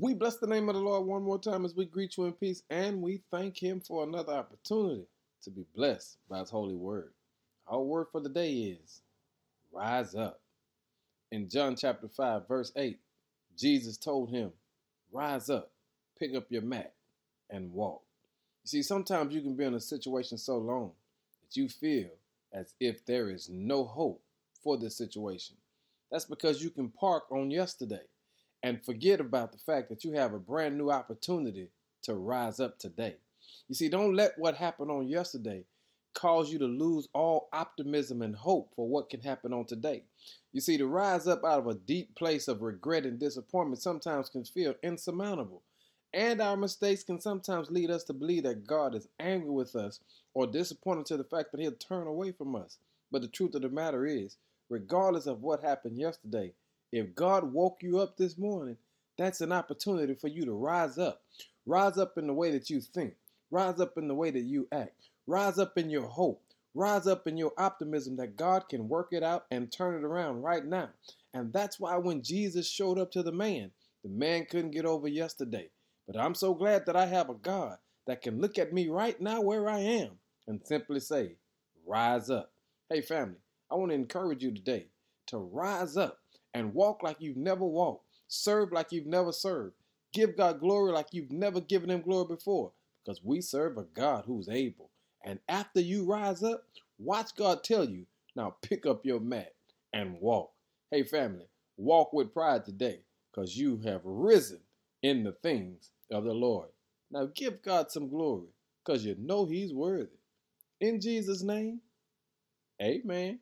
We bless the name of the Lord one more time as we greet you in peace, and we thank Him for another opportunity to be blessed by His holy word. Our word for the day is rise up. In John chapter 5, verse 8, Jesus told him, Rise up, pick up your mat, and walk. You see, sometimes you can be in a situation so long that you feel as if there is no hope for this situation. That's because you can park on yesterday and forget about the fact that you have a brand new opportunity to rise up today. You see, don't let what happened on yesterday cause you to lose all optimism and hope for what can happen on today. You see, to rise up out of a deep place of regret and disappointment sometimes can feel insurmountable. And our mistakes can sometimes lead us to believe that God is angry with us or disappointed to the fact that He'll turn away from us. But the truth of the matter is, regardless of what happened yesterday, if God woke you up this morning, that's an opportunity for you to rise up. Rise up in the way that you think. Rise up in the way that you act. Rise up in your hope. Rise up in your optimism that God can work it out and turn it around right now. And that's why when Jesus showed up to the man, the man couldn't get over yesterday. But I'm so glad that I have a God that can look at me right now where I am and simply say, Rise up. Hey, family, I want to encourage you today to rise up and walk like you've never walked, serve like you've never served, give God glory like you've never given Him glory before, because we serve a God who's able. And after you rise up, watch God tell you, now pick up your mat and walk. Hey, family, walk with pride today, because you have risen in the things of the Lord. Now give God some glory, because you know He's worthy. In Jesus' name, amen.